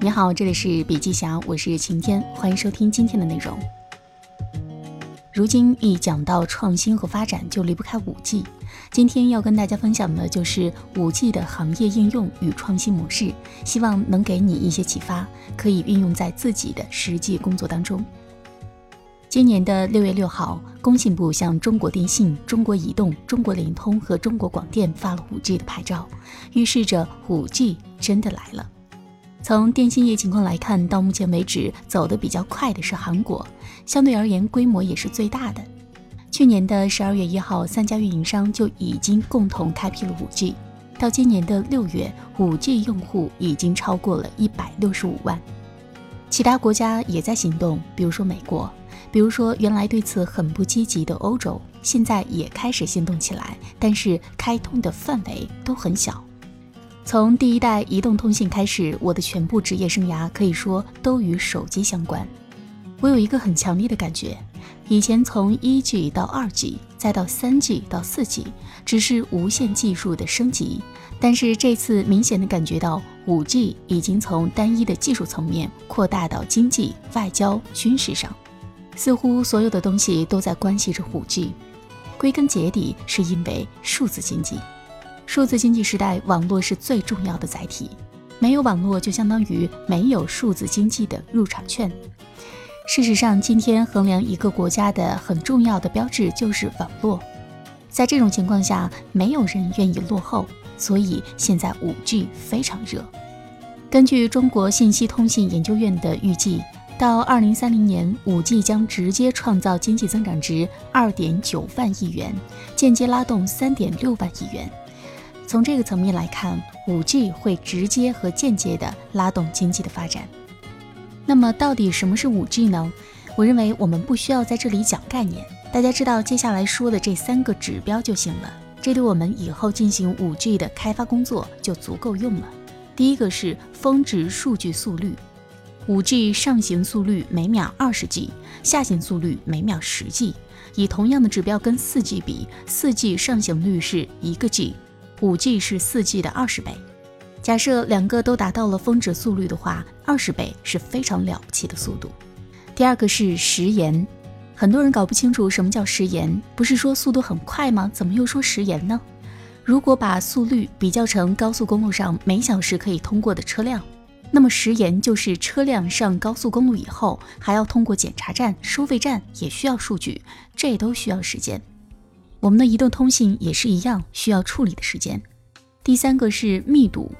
你好，这里是笔记侠，我是晴天，欢迎收听今天的内容。如今一讲到创新和发展，就离不开五 G。今天要跟大家分享的就是五 G 的行业应用与创新模式，希望能给你一些启发，可以运用在自己的实际工作当中。今年的六月六号，工信部向中国电信、中国移动、中国联通和中国广电发了五 G 的牌照，预示着五 G 真的来了。从电信业情况来看，到目前为止走得比较快的是韩国，相对而言规模也是最大的。去年的十二月一号，三家运营商就已经共同开辟了五 G，到今年的六月，五 G 用户已经超过了一百六十五万。其他国家也在行动，比如说美国。比如说，原来对此很不积极的欧洲，现在也开始行动起来，但是开通的范围都很小。从第一代移动通信开始，我的全部职业生涯可以说都与手机相关。我有一个很强烈的感觉：以前从一 G 到二 G，再到三 G 到四 G，只是无线技术的升级；但是这次明显的感觉到，五 G 已经从单一的技术层面扩大到经济、外交、军事上。似乎所有的东西都在关系着五 G，归根结底是因为数字经济。数字经济时代，网络是最重要的载体，没有网络就相当于没有数字经济的入场券。事实上，今天衡量一个国家的很重要的标志就是网络。在这种情况下，没有人愿意落后，所以现在五 G 非常热。根据中国信息通信研究院的预计。到二零三零年，五 G 将直接创造经济增长值二点九万亿元，间接拉动三点六万亿元。从这个层面来看，五 G 会直接和间接的拉动经济的发展。那么，到底什么是五 G 呢？我认为我们不需要在这里讲概念，大家知道接下来说的这三个指标就行了。这对我们以后进行五 G 的开发工作就足够用了。第一个是峰值数据速率。五 G 上行速率每秒二十 G，下行速率每秒十 G。以同样的指标跟四 G 比，四 G 上行率是一个 G，五 G 是四 G 的二十倍。假设两个都达到了峰值速率的话，二十倍是非常了不起的速度。第二个是时延，很多人搞不清楚什么叫时延，不是说速度很快吗？怎么又说时延呢？如果把速率比较成高速公路上每小时可以通过的车辆。那么时延就是车辆上高速公路以后，还要通过检查站、收费站，也需要数据，这都需要时间。我们的移动通信也是一样，需要处理的时间。第三个是密度，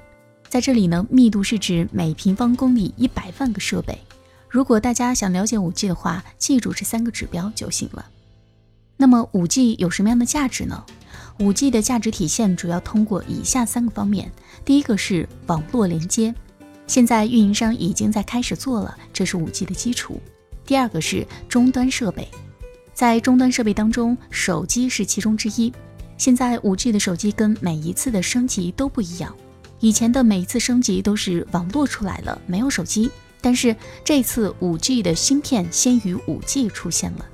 在这里呢，密度是指每平方公里一百万个设备。如果大家想了解五 G 的话，记住这三个指标就行了。那么五 G 有什么样的价值呢？五 G 的价值体现主要通过以下三个方面：第一个是网络连接。现在运营商已经在开始做了，这是五 G 的基础。第二个是终端设备，在终端设备当中，手机是其中之一。现在五 G 的手机跟每一次的升级都不一样，以前的每一次升级都是网络出来了，没有手机，但是这次五 G 的芯片先于五 G 出现了，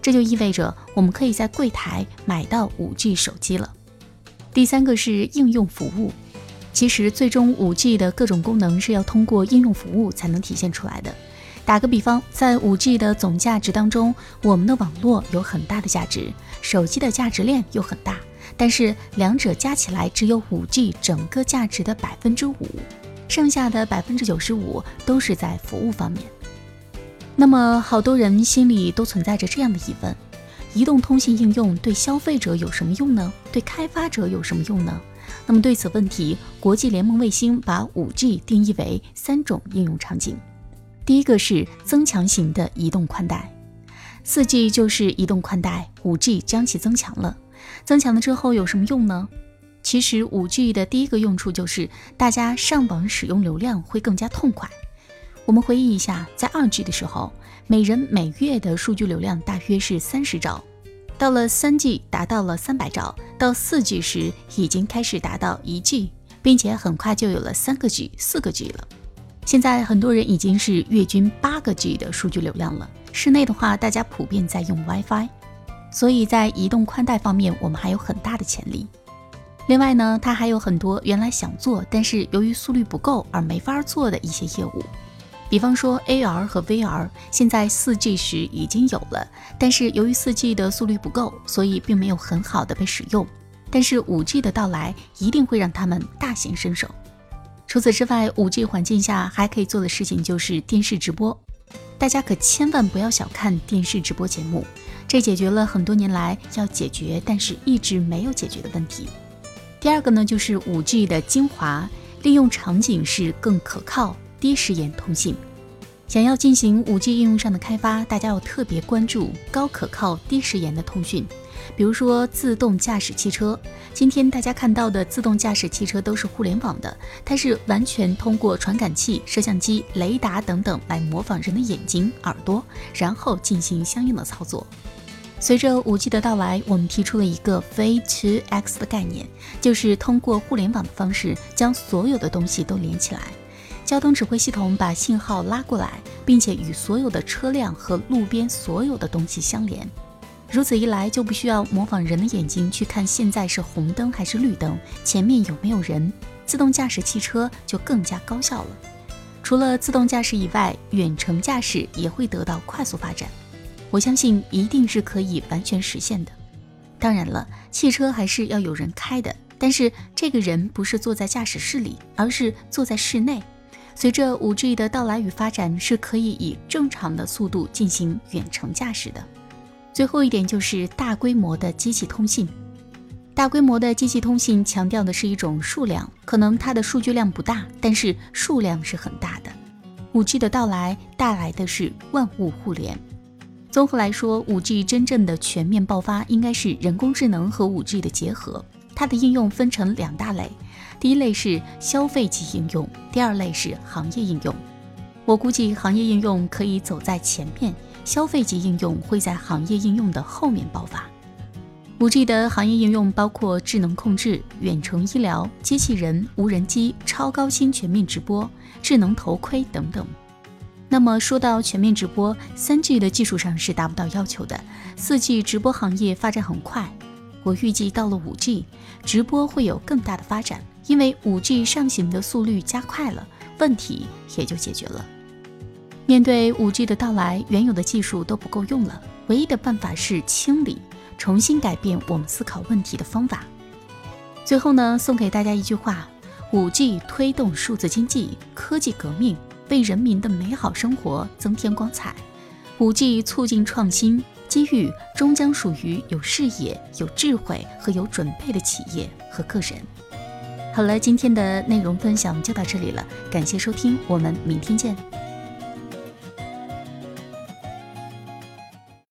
这就意味着我们可以在柜台买到五 G 手机了。第三个是应用服务。其实，最终五 G 的各种功能是要通过应用服务才能体现出来的。打个比方，在五 G 的总价值当中，我们的网络有很大的价值，手机的价值链又很大，但是两者加起来只有五 G 整个价值的百分之五，剩下的百分之九十五都是在服务方面。那么，好多人心里都存在着这样的疑问：移动通信应用对消费者有什么用呢？对开发者有什么用呢？那么对此问题，国际联盟卫星把 5G 定义为三种应用场景。第一个是增强型的移动宽带，4G 就是移动宽带，5G 将其增强了。增强了之后有什么用呢？其实 5G 的第一个用处就是大家上网使用流量会更加痛快。我们回忆一下，在 2G 的时候，每人每月的数据流量大约是三十兆。到了三 G 达到了三百兆，到四 G 时已经开始达到一 G，并且很快就有了三个 G、四个 G 了。现在很多人已经是月均八个 G 的数据流量了。室内的话，大家普遍在用 WiFi，所以在移动宽带方面，我们还有很大的潜力。另外呢，它还有很多原来想做，但是由于速率不够而没法做的一些业务。比方说 AR 和 VR，现在 4G 时已经有了，但是由于 4G 的速率不够，所以并没有很好的被使用。但是 5G 的到来一定会让他们大显身手。除此之外，5G 环境下还可以做的事情就是电视直播。大家可千万不要小看电视直播节目，这解决了很多年来要解决但是一直没有解决的问题。第二个呢，就是 5G 的精华利用场景是更可靠、低时延通信。想要进行 5G 应用上的开发，大家要特别关注高可靠、低时延的通讯。比如说自动驾驶汽车，今天大家看到的自动驾驶汽车都是互联网的，它是完全通过传感器、摄像机、雷达等等来模仿人的眼睛、耳朵，然后进行相应的操作。随着 5G 的到来，我们提出了一个 V2X 的概念，就是通过互联网的方式将所有的东西都连起来。交通指挥系统把信号拉过来，并且与所有的车辆和路边所有的东西相连。如此一来，就不需要模仿人的眼睛去看现在是红灯还是绿灯，前面有没有人。自动驾驶汽车就更加高效了。除了自动驾驶以外，远程驾驶也会得到快速发展。我相信一定是可以完全实现的。当然了，汽车还是要有人开的，但是这个人不是坐在驾驶室里，而是坐在室内。随着 5G 的到来与发展，是可以以正常的速度进行远程驾驶的。最后一点就是大规模的机器通信。大规模的机器通信强调的是一种数量，可能它的数据量不大，但是数量是很大的。5G 的到来带来的是万物互联。综合来说，5G 真正的全面爆发应该是人工智能和 5G 的结合。它的应用分成两大类。第一类是消费级应用，第二类是行业应用。我估计行业应用可以走在前面，消费级应用会在行业应用的后面爆发。五 G 的行业应用包括智能控制、远程医疗、机器人、无人机、超高清全面直播、智能头盔等等。那么说到全面直播，三 G 的技术上是达不到要求的，四 G 直播行业发展很快。我预计到了五 G，直播会有更大的发展。因为五 G 上行的速率加快了，问题也就解决了。面对五 G 的到来，原有的技术都不够用了，唯一的办法是清理，重新改变我们思考问题的方法。最后呢，送给大家一句话：五 G 推动数字经济科技革命，为人民的美好生活增添光彩。五 G 促进创新，机遇终将属于有视野、有智慧和有准备的企业和个人。好了，今天的内容分享就到这里了，感谢收听，我们明天见。